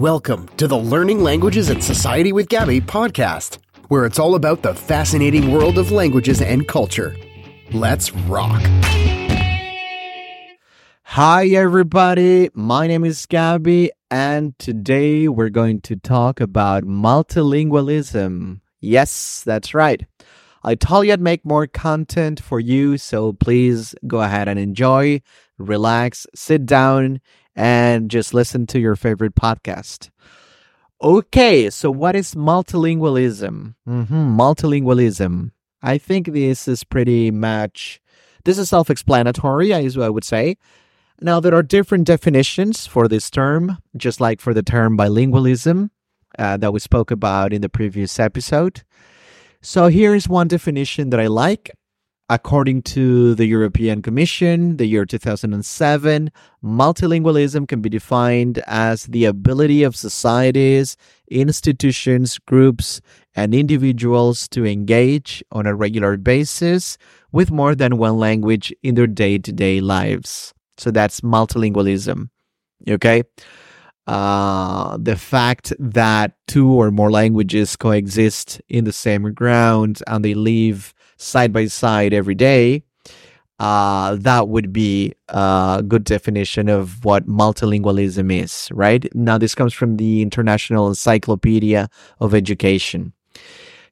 Welcome to the Learning Languages in Society with Gabi podcast, where it's all about the fascinating world of languages and culture. Let's rock. Hi, everybody. My name is Gabi, and today we're going to talk about multilingualism. Yes, that's right. I told you I'd make more content for you, so please go ahead and enjoy, relax, sit down, and just listen to your favorite podcast. Okay, so what is multilingualism? Mm-hmm, multilingualism. I think this is pretty much this is self-explanatory, I would say. Now there are different definitions for this term, just like for the term bilingualism uh, that we spoke about in the previous episode. So here is one definition that I like. According to the European Commission, the year 2007, multilingualism can be defined as the ability of societies, institutions, groups, and individuals to engage on a regular basis with more than one language in their day to day lives. So that's multilingualism. Okay. Uh, the fact that two or more languages coexist in the same ground and they live side by side every day, uh, that would be a good definition of what multilingualism is, right? Now, this comes from the International Encyclopedia of Education.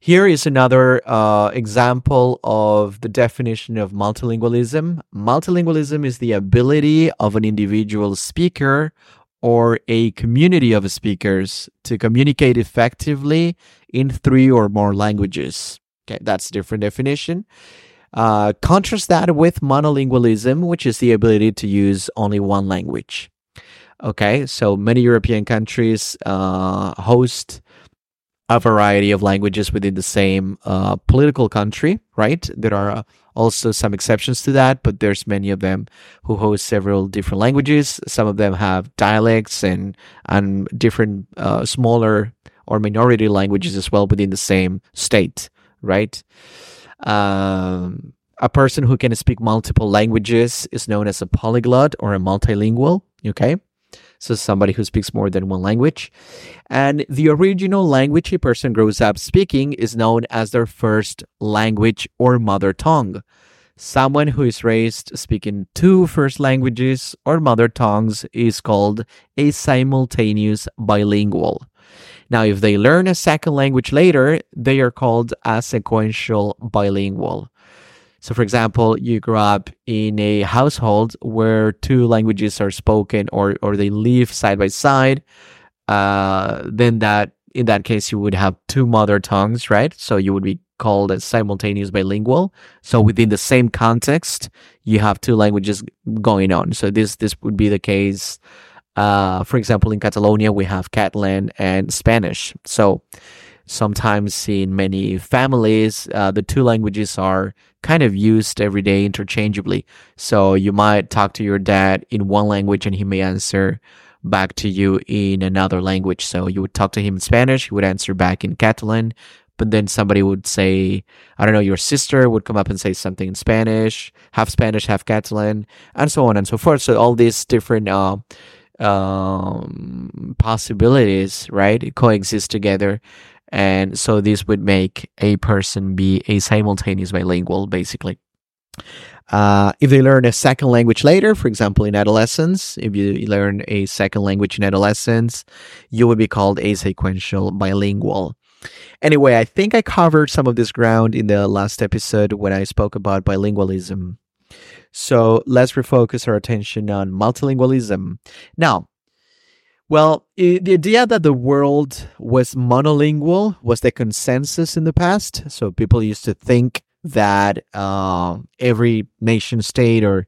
Here is another uh, example of the definition of multilingualism. Multilingualism is the ability of an individual speaker or a community of speakers to communicate effectively in three or more languages. Okay, that's a different definition. Uh, contrast that with monolingualism, which is the ability to use only one language. Okay, so many European countries uh, host a variety of languages within the same uh, political country, right? There are also some exceptions to that, but there's many of them who host several different languages. Some of them have dialects and and different uh, smaller or minority languages as well within the same state, right? Um, a person who can speak multiple languages is known as a polyglot or a multilingual. Okay. So somebody who speaks more than one language. And the original language a person grows up speaking is known as their first language or mother tongue. Someone who is raised speaking two first languages or mother tongues is called a simultaneous bilingual. Now, if they learn a second language later, they are called a sequential bilingual. So, for example, you grow up in a household where two languages are spoken or, or they live side by side, uh, then that in that case you would have two mother tongues, right? So you would be called a simultaneous bilingual. So within the same context, you have two languages going on. So this this would be the case. Uh, for example, in Catalonia, we have Catalan and Spanish. So sometimes in many families, uh, the two languages are kind of used every day interchangeably. So you might talk to your dad in one language and he may answer back to you in another language. So you would talk to him in Spanish, he would answer back in Catalan. But then somebody would say, I don't know, your sister would come up and say something in Spanish, half Spanish, half Catalan, and so on and so forth. So all these different uh, um, possibilities, right, coexist together. And so this would make a person be a simultaneous bilingual, basically. Uh, if they learn a second language later, for example, in adolescence, if you learn a second language in adolescence, you would be called a sequential bilingual. Anyway, I think I covered some of this ground in the last episode when I spoke about bilingualism. So let's refocus our attention on multilingualism. Now, well, the idea that the world was monolingual was the consensus in the past. So people used to think that uh, every nation state or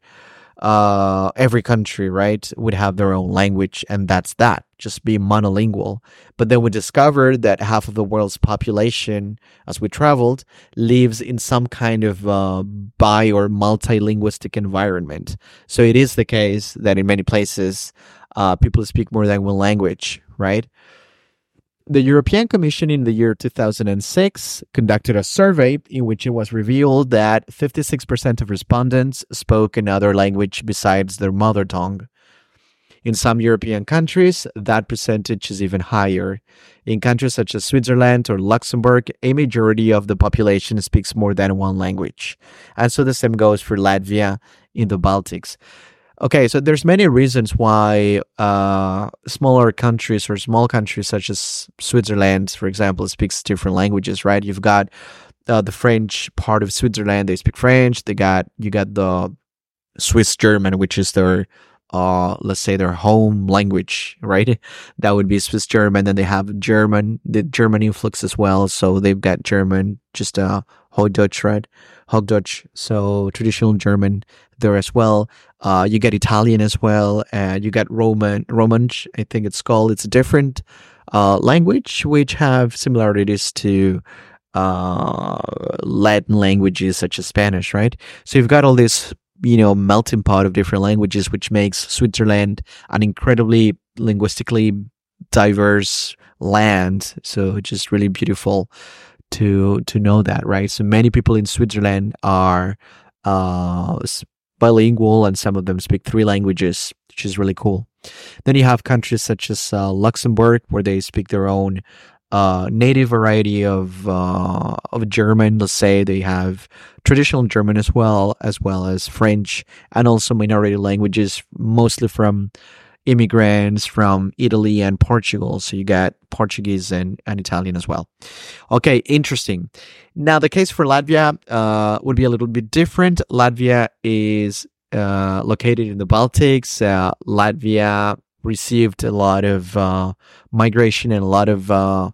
uh, every country, right, would have their own language, and that's that, just be monolingual. But then we discovered that half of the world's population, as we traveled, lives in some kind of uh, bi or multilinguistic environment. So it is the case that in many places, uh, people speak more than one language, right? The European Commission in the year 2006 conducted a survey in which it was revealed that 56% of respondents spoke another language besides their mother tongue. In some European countries, that percentage is even higher. In countries such as Switzerland or Luxembourg, a majority of the population speaks more than one language. And so the same goes for Latvia in the Baltics. Okay, so there's many reasons why uh, smaller countries or small countries such as Switzerland, for example, speaks different languages, right? You've got uh, the French part of Switzerland; they speak French. They got you got the Swiss German, which is their uh, let's say their home language, right? That would be Swiss German. Then they have German, the German influx as well. So they've got German, just uh, Hochdeutsch, right? Hochdeutsch. So traditional German there as well. Uh, you get Italian as well, and you get Roman, Romansh, I think it's called. It's a different uh, language which have similarities to uh, Latin languages such as Spanish, right? So you've got all this you know melting pot of different languages which makes switzerland an incredibly linguistically diverse land so just really beautiful to to know that right so many people in switzerland are uh bilingual and some of them speak three languages which is really cool then you have countries such as uh, luxembourg where they speak their own uh, native variety of uh, of German. Let's say they have traditional German as well, as well as French, and also minority languages, mostly from immigrants from Italy and Portugal. So you got Portuguese and, and Italian as well. Okay, interesting. Now the case for Latvia uh, would be a little bit different. Latvia is uh, located in the Baltics. Uh, Latvia received a lot of uh, migration and a lot of uh,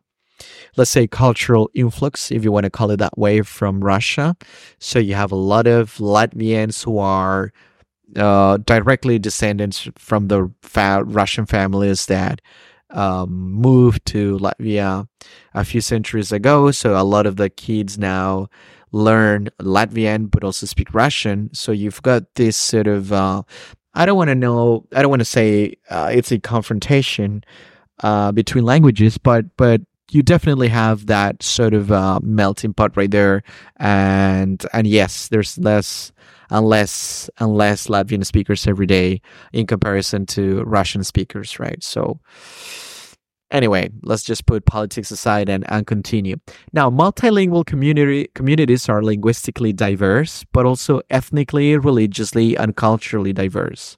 let's say cultural influx, if you want to call it that way, from Russia. So you have a lot of Latvians who are uh, directly descendants from the fa- Russian families that um, moved to Latvia a few centuries ago. So a lot of the kids now learn Latvian but also speak Russian. So you've got this sort of uh, I don't want to know. I don't want to say uh, it's a confrontation uh, between languages, but but you definitely have that sort of uh, melting pot right there, and and yes, there's less and less and less Latvian speakers every day in comparison to Russian speakers, right? So. Anyway, let's just put politics aside and, and continue. Now, multilingual community communities are linguistically diverse, but also ethnically, religiously, and culturally diverse.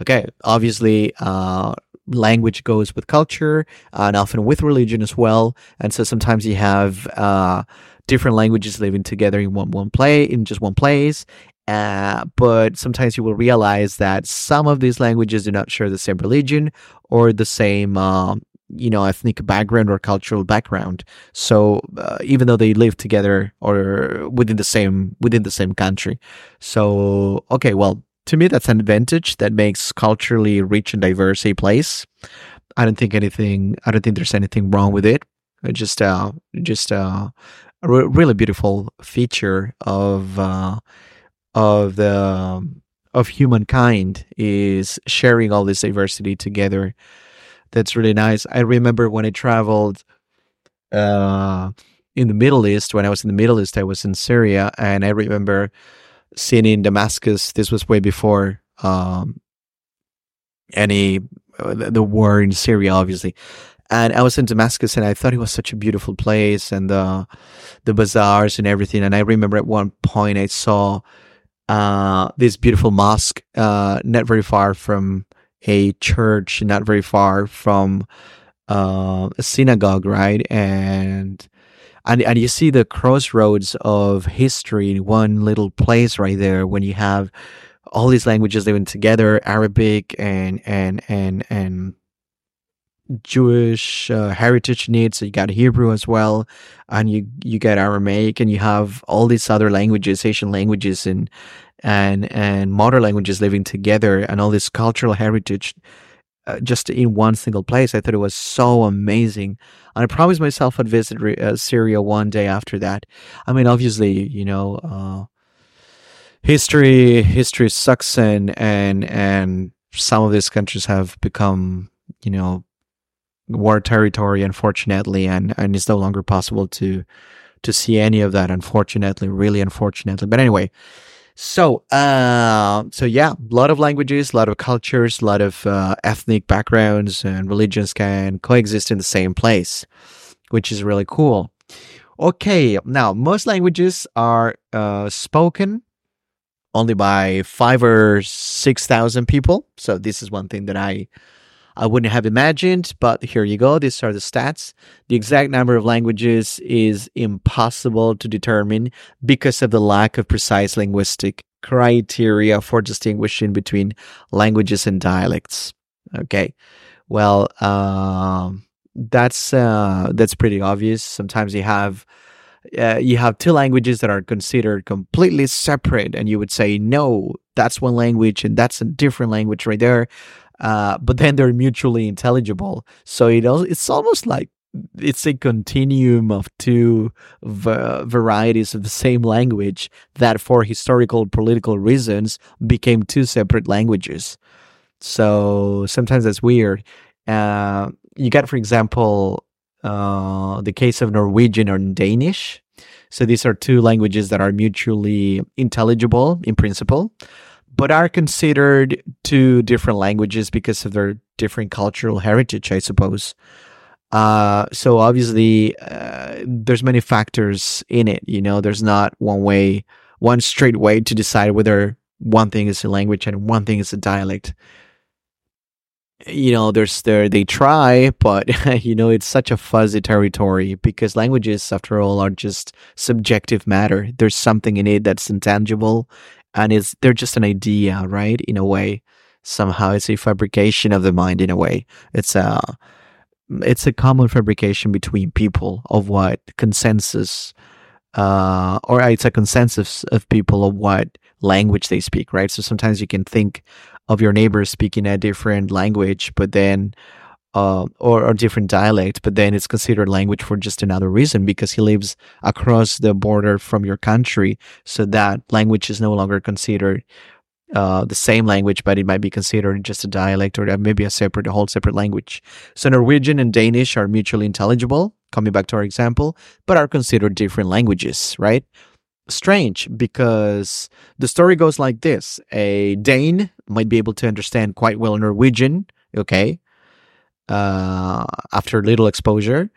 Okay, obviously, uh, language goes with culture and often with religion as well. And so sometimes you have uh, different languages living together in one one play in just one place. Uh, but sometimes you will realize that some of these languages do not share the same religion or the same um, you know ethnic background or cultural background so uh, even though they live together or within the same within the same country so okay well to me, that's an advantage that makes culturally rich and diverse a place. I don't think anything. I don't think there's anything wrong with it. It's just, uh, just uh, a re- really beautiful feature of uh, of the um, of humankind is sharing all this diversity together. That's really nice. I remember when I traveled uh, in the Middle East. When I was in the Middle East, I was in Syria, and I remember seen in Damascus. This was way before um, any uh, the war in Syria, obviously. And I was in Damascus, and I thought it was such a beautiful place, and the the bazaars and everything. And I remember at one point I saw uh, this beautiful mosque, uh, not very far from a church, not very far from uh, a synagogue, right? And and and you see the crossroads of history in one little place right there when you have all these languages living together arabic and and and and jewish uh, heritage needs. So you got hebrew as well and you you get aramaic and you have all these other languages asian languages and and and modern languages living together and all this cultural heritage uh, just in one single place. I thought it was so amazing. And I promised myself I'd visit uh, Syria one day after that. I mean, obviously, you know, uh, history history sucks, and and and some of these countries have become, you know, war territory, unfortunately, and and it's no longer possible to to see any of that. Unfortunately, really unfortunately. But anyway. So, uh, so yeah, a lot of languages, a lot of cultures, a lot of uh, ethnic backgrounds and religions can coexist in the same place, which is really cool. Okay, now most languages are uh, spoken only by five or six thousand people. So this is one thing that I I wouldn't have imagined, but here you go. These are the stats. The exact number of languages is impossible to determine because of the lack of precise linguistic criteria for distinguishing between languages and dialects. Okay. Well, um, that's uh, that's pretty obvious. Sometimes you have uh, you have two languages that are considered completely separate, and you would say, no, that's one language and that's a different language right there. Uh, but then they're mutually intelligible. So it it's almost like it's a continuum of two v- varieties of the same language that, for historical political reasons, became two separate languages. So sometimes that's weird. Uh, you got, for example, uh, the case of Norwegian or Danish. So these are two languages that are mutually intelligible in principle, but are considered two different languages because of their different cultural heritage, I suppose. Uh, so obviously, uh, there's many factors in it. You know, there's not one way, one straight way to decide whether one thing is a language and one thing is a dialect you know there's there they try but you know it's such a fuzzy territory because languages after all are just subjective matter there's something in it that's intangible and it's they're just an idea right in a way. Somehow it's a fabrication of the mind in a way. It's a it's a common fabrication between people of what consensus uh, or it's a consensus of people of what language they speak right? So sometimes you can think of your neighbors speaking a different language, but then uh, or a different dialect, but then it's considered language for just another reason because he lives across the border from your country. So that language is no longer considered uh, the same language, but it might be considered just a dialect or maybe a separate, a whole separate language. So Norwegian and Danish are mutually intelligible, coming back to our example, but are considered different languages, right? strange because the story goes like this a Dane might be able to understand quite well Norwegian, okay, uh, after little exposure.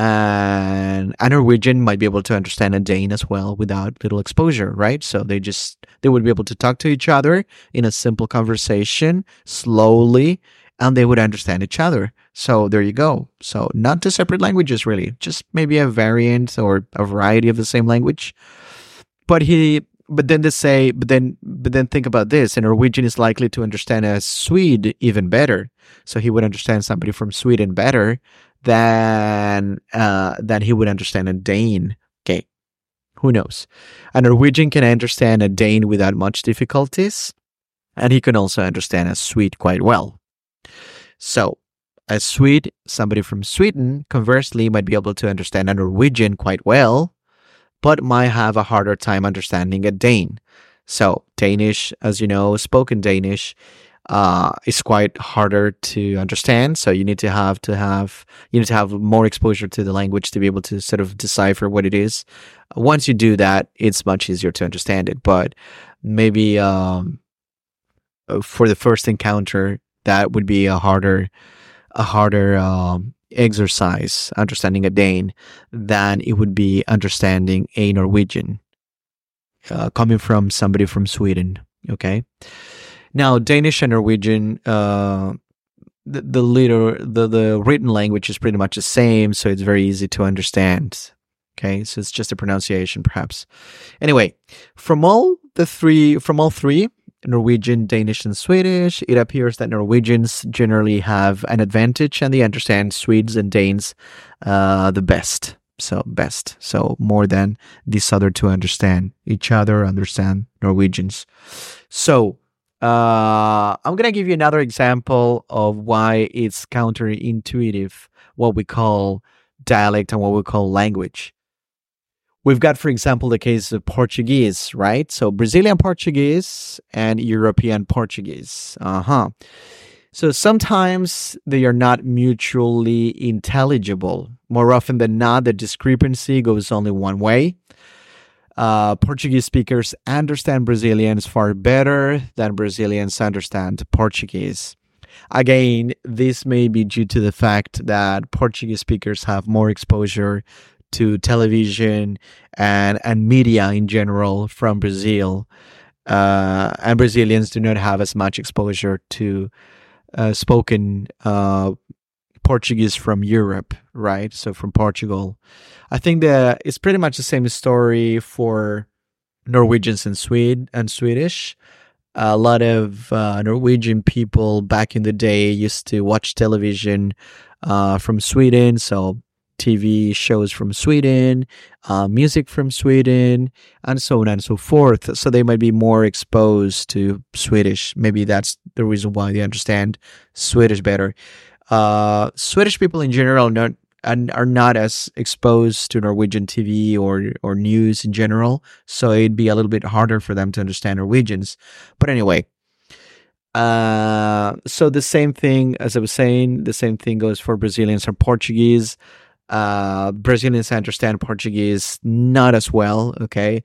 And a Norwegian might be able to understand a Dane as well without little exposure, right? So they just, they would be able to talk to each other in a simple conversation slowly and they would understand each other. So there you go. So not two separate languages really, just maybe a variant or a variety of the same language but he but then they say but then but then think about this a norwegian is likely to understand a swede even better. So he would understand somebody from sweden better than uh than he would understand a dane. Okay who knows? A norwegian can understand a dane without much difficulties and he can also understand a swede quite well. So a swede somebody from sweden conversely might be able to understand a norwegian quite well but might have a harder time understanding a Dane. So, Danish, as you know, spoken Danish uh, is quite harder to understand. So you need to have to have you need to have more exposure to the language to be able to sort of decipher what it is. Once you do that, it's much easier to understand it. But maybe um, for the first encounter, that would be a harder a harder um, exercise understanding a Dane than it would be understanding a Norwegian uh, coming from somebody from Sweden. Okay. Now, Danish and Norwegian, uh, the, the the, the written language is pretty much the same, so it's very easy to understand. Okay, so it's just a pronunciation, perhaps. Anyway, from all the three, from all three, Norwegian, Danish, and Swedish, it appears that Norwegians generally have an advantage and they understand Swedes and Danes uh, the best. So, best. So, more than these other two understand each other, understand Norwegians. So, uh, I'm going to give you another example of why it's counterintuitive, what we call dialect and what we call language. We've got, for example, the case of Portuguese, right? So Brazilian Portuguese and European Portuguese. Uh huh. So sometimes they are not mutually intelligible. More often than not, the discrepancy goes only one way. uh, Portuguese speakers understand Brazilians far better than Brazilians understand Portuguese. Again, this may be due to the fact that Portuguese speakers have more exposure to television and, and media in general from Brazil. Uh, and Brazilians do not have as much exposure to uh, spoken uh, Portuguese from Europe, right? So from Portugal. I think that it's pretty much the same story for Norwegians and Swede and Swedish. A lot of uh, Norwegian people back in the day used to watch television uh, from Sweden, so TV shows from Sweden, uh, music from Sweden, and so on and so forth. So they might be more exposed to Swedish. Maybe that's the reason why they understand Swedish better. Uh, Swedish people in general not are not as exposed to Norwegian TV or or news in general, so it'd be a little bit harder for them to understand Norwegians. But anyway, uh, so the same thing as I was saying, the same thing goes for Brazilians and Portuguese. Uh, Brazilians understand Portuguese not as well, okay?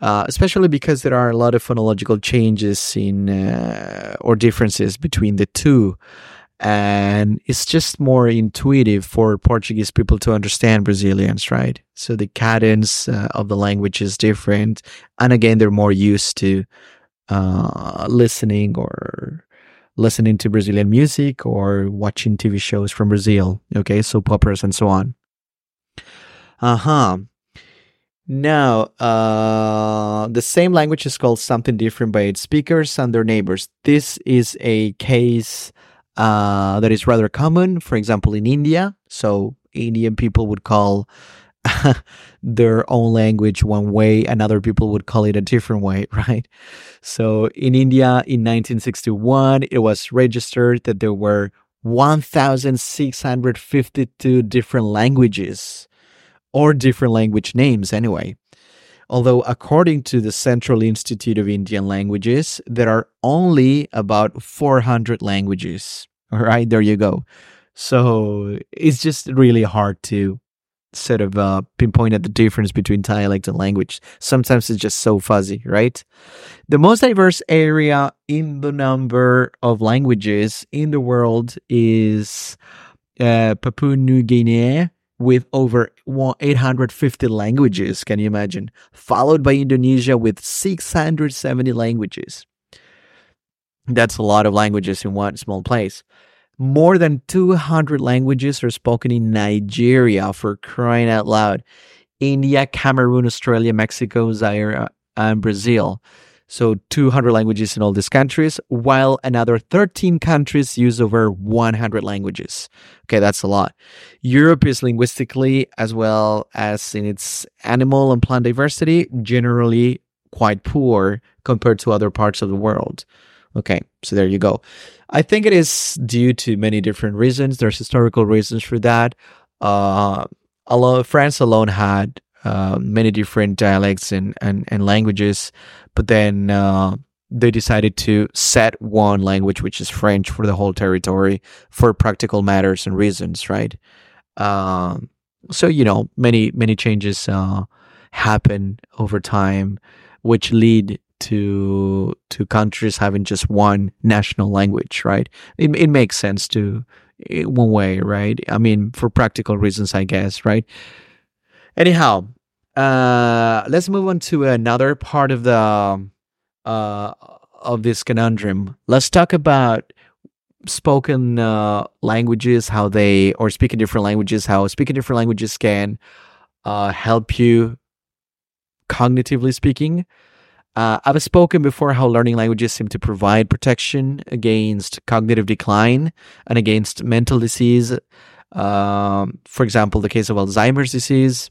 Uh, especially because there are a lot of phonological changes in uh, or differences between the two. And it's just more intuitive for Portuguese people to understand Brazilians, right? So the cadence uh, of the language is different. And again, they're more used to uh, listening or listening to Brazilian music or watching TV shows from Brazil, okay, soap operas and so on. Uh huh. Now, uh, the same language is called something different by its speakers and their neighbors. This is a case uh, that is rather common, for example, in India. So, Indian people would call their own language one way and other people would call it a different way, right? So in India in 1961, it was registered that there were 1,652 different languages or different language names anyway. Although, according to the Central Institute of Indian Languages, there are only about 400 languages. All right, there you go. So it's just really hard to sort of uh, pinpointed the difference between dialect and language. Sometimes it's just so fuzzy, right? The most diverse area in the number of languages in the world is uh, Papua New Guinea with over 850 languages. Can you imagine? Followed by Indonesia with 670 languages. That's a lot of languages in one small place. More than 200 languages are spoken in Nigeria for crying out loud. India, Cameroon, Australia, Mexico, Zaire, uh, and Brazil. So 200 languages in all these countries, while another 13 countries use over 100 languages. Okay, that's a lot. Europe is linguistically, as well as in its animal and plant diversity, generally quite poor compared to other parts of the world. Okay, so there you go. I think it is due to many different reasons. There's historical reasons for that. Uh, France alone had uh, many different dialects and, and, and languages, but then uh, they decided to set one language, which is French, for the whole territory for practical matters and reasons, right? Uh, so you know, many many changes uh, happen over time, which lead to to countries having just one national language, right? It, it makes sense to one way, right? I mean, for practical reasons, I guess, right? Anyhow, uh, let's move on to another part of the uh, of this conundrum. Let's talk about spoken uh, languages, how they or speaking different languages, how speaking different languages can uh, help you cognitively speaking. Uh, I've spoken before how learning languages seem to provide protection against cognitive decline and against mental disease. Um, for example, the case of Alzheimer's disease.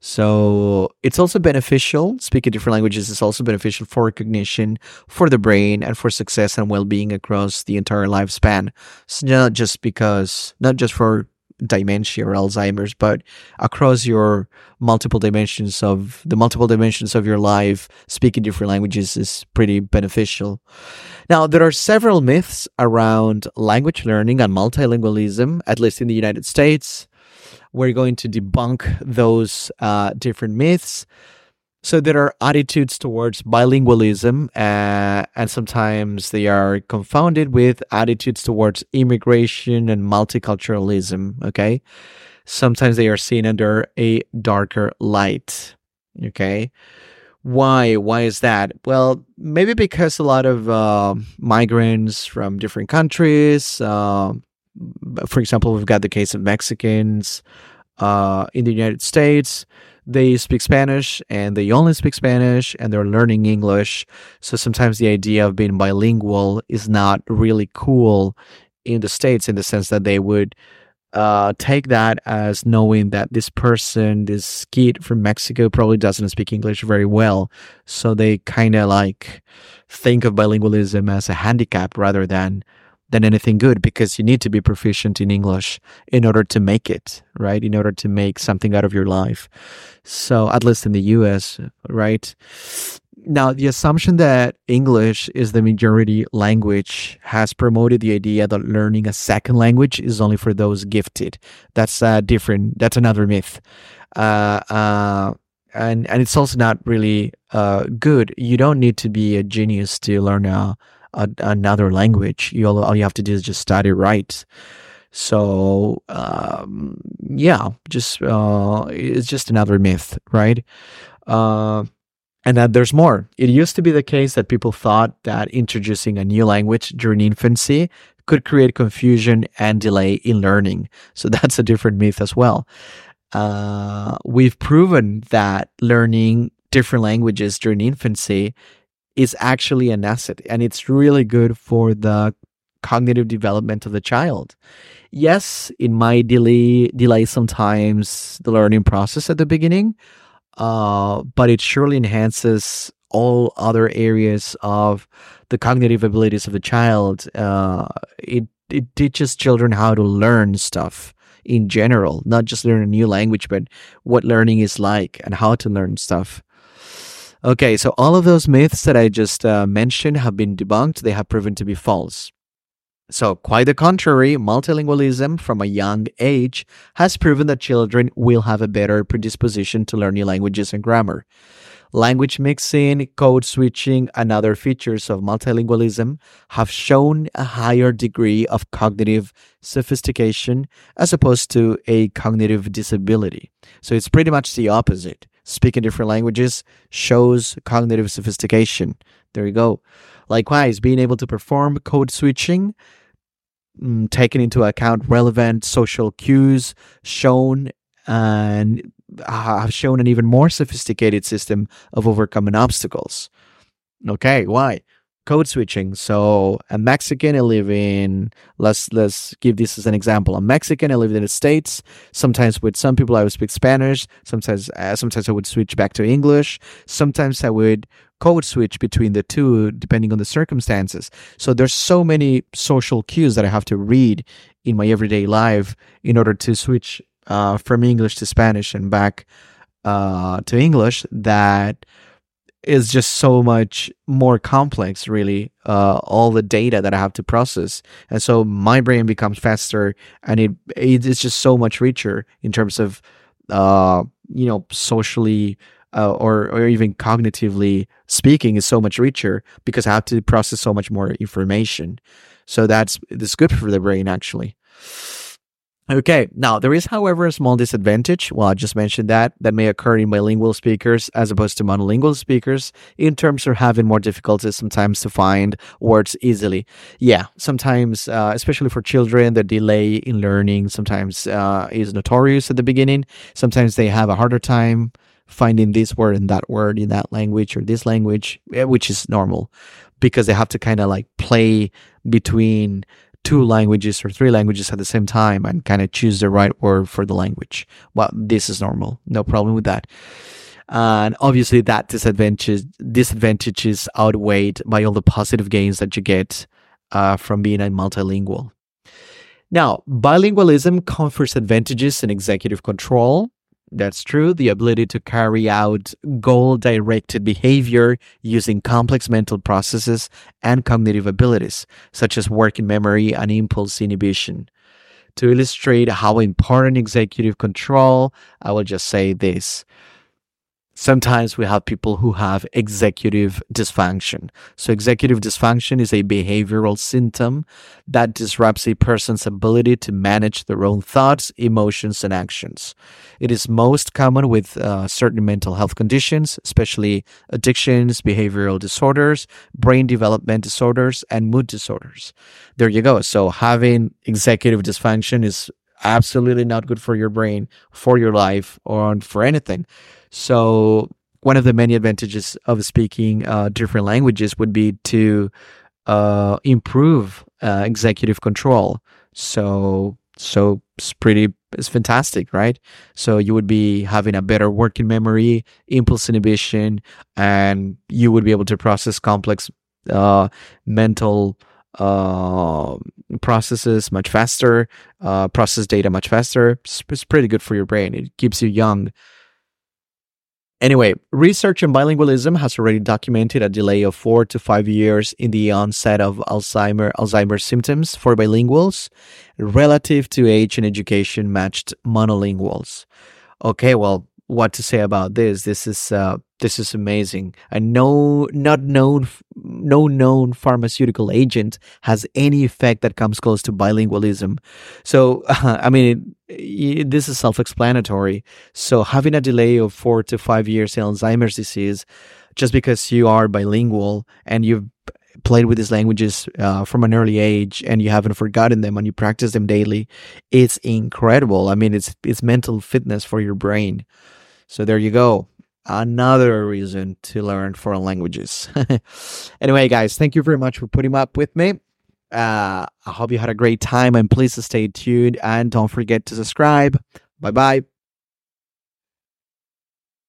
So it's also beneficial. Speaking different languages is also beneficial for recognition, for the brain, and for success and well being across the entire lifespan. So not just because, not just for dementia or Alzheimer's, but across your multiple dimensions of the multiple dimensions of your life, speaking different languages is pretty beneficial. Now, there are several myths around language learning and multilingualism, at least in the United States. We're going to debunk those uh, different myths. So there are attitudes towards bilingualism, uh, and sometimes they are confounded with attitudes towards immigration and multiculturalism. Okay. Sometimes they are seen under a darker light. Okay. Why? Why is that? Well, maybe because a lot of uh, migrants from different countries, uh, for example, we've got the case of Mexicans uh, in the United States. They speak Spanish and they only speak Spanish and they're learning English. So sometimes the idea of being bilingual is not really cool in the States in the sense that they would uh, take that as knowing that this person, this kid from Mexico, probably doesn't speak English very well. So they kind of like think of bilingualism as a handicap rather than than anything good because you need to be proficient in English in order to make it, right? In order to make something out of your life. So at least in the US, right? Now, the assumption that English is the majority language has promoted the idea that learning a second language is only for those gifted. That's uh, different. That's another myth. Uh, uh, and, and it's also not really uh, good. You don't need to be a genius to learn a, a another language. You all, all you have to do is just study right. So um, yeah, just uh, it's just another myth, right? Uh, and that there's more. It used to be the case that people thought that introducing a new language during infancy could create confusion and delay in learning. So that's a different myth as well. Uh, we've proven that learning different languages during infancy is actually an asset and it's really good for the cognitive development of the child. Yes, it might delay delay sometimes the learning process at the beginning, uh, but it surely enhances all other areas of the cognitive abilities of the child. Uh, it it teaches children how to learn stuff in general, not just learn a new language, but what learning is like and how to learn stuff. Okay, so all of those myths that I just uh, mentioned have been debunked. They have proven to be false. So, quite the contrary, multilingualism from a young age has proven that children will have a better predisposition to learn new languages and grammar. Language mixing, code switching, and other features of multilingualism have shown a higher degree of cognitive sophistication as opposed to a cognitive disability. So, it's pretty much the opposite. Speaking different languages shows cognitive sophistication. There you go. Likewise, being able to perform code switching mm, taking into account relevant social cues shown and have shown an even more sophisticated system of overcoming obstacles. Okay, why? Code switching. So a Mexican I live in let's let's give this as an example. A Mexican I live in the States. Sometimes with some people I would speak Spanish. Sometimes uh, sometimes I would switch back to English. Sometimes I would code switch between the two depending on the circumstances. So there's so many social cues that I have to read in my everyday life in order to switch uh, from English to Spanish and back uh, to English that is just so much more complex really uh, all the data that i have to process and so my brain becomes faster and it it's just so much richer in terms of uh, you know socially uh, or or even cognitively speaking is so much richer because I have to process so much more information. So that's that's good for the brain actually. Okay, now there is, however, a small disadvantage. Well, I just mentioned that that may occur in bilingual speakers as opposed to monolingual speakers in terms of having more difficulties sometimes to find words easily. Yeah, sometimes, uh, especially for children, the delay in learning sometimes uh, is notorious at the beginning. Sometimes they have a harder time finding this word and that word in that language or this language, eh, which is normal because they have to kind of like play between two languages or three languages at the same time and kind of choose the right word for the language. Well, this is normal. No problem with that. And obviously that disadvantage disadvantage is outweighed by all the positive gains that you get uh, from being a multilingual. Now, bilingualism confers advantages in executive control, that's true. The ability to carry out goal directed behavior using complex mental processes and cognitive abilities, such as working memory and impulse inhibition. To illustrate how important executive control, I will just say this. Sometimes we have people who have executive dysfunction. So, executive dysfunction is a behavioral symptom that disrupts a person's ability to manage their own thoughts, emotions, and actions. It is most common with uh, certain mental health conditions, especially addictions, behavioral disorders, brain development disorders, and mood disorders. There you go. So, having executive dysfunction is absolutely not good for your brain, for your life, or for anything. So, one of the many advantages of speaking uh, different languages would be to uh, improve uh, executive control. So, so it's pretty, it's fantastic, right? So you would be having a better working memory, impulse inhibition, and you would be able to process complex uh, mental uh, processes much faster, uh, process data much faster. It's, it's pretty good for your brain. It keeps you young. Anyway, research on bilingualism has already documented a delay of four to five years in the onset of Alzheimer, Alzheimer's symptoms for bilinguals relative to age and education matched monolinguals. Okay, well, what to say about this? This is uh, this is amazing. And no, not known, no known pharmaceutical agent has any effect that comes close to bilingualism. So, uh, I mean, it, this is self-explanatory. So, having a delay of four to five years in Alzheimer's disease, just because you are bilingual and you've played with these languages uh, from an early age and you haven't forgotten them and you practice them daily, it's incredible. I mean, it's it's mental fitness for your brain. So there you go another reason to learn foreign languages. anyway, guys, thank you very much for putting up with me. Uh, I hope you had a great time and please stay tuned and don't forget to subscribe. Bye bye.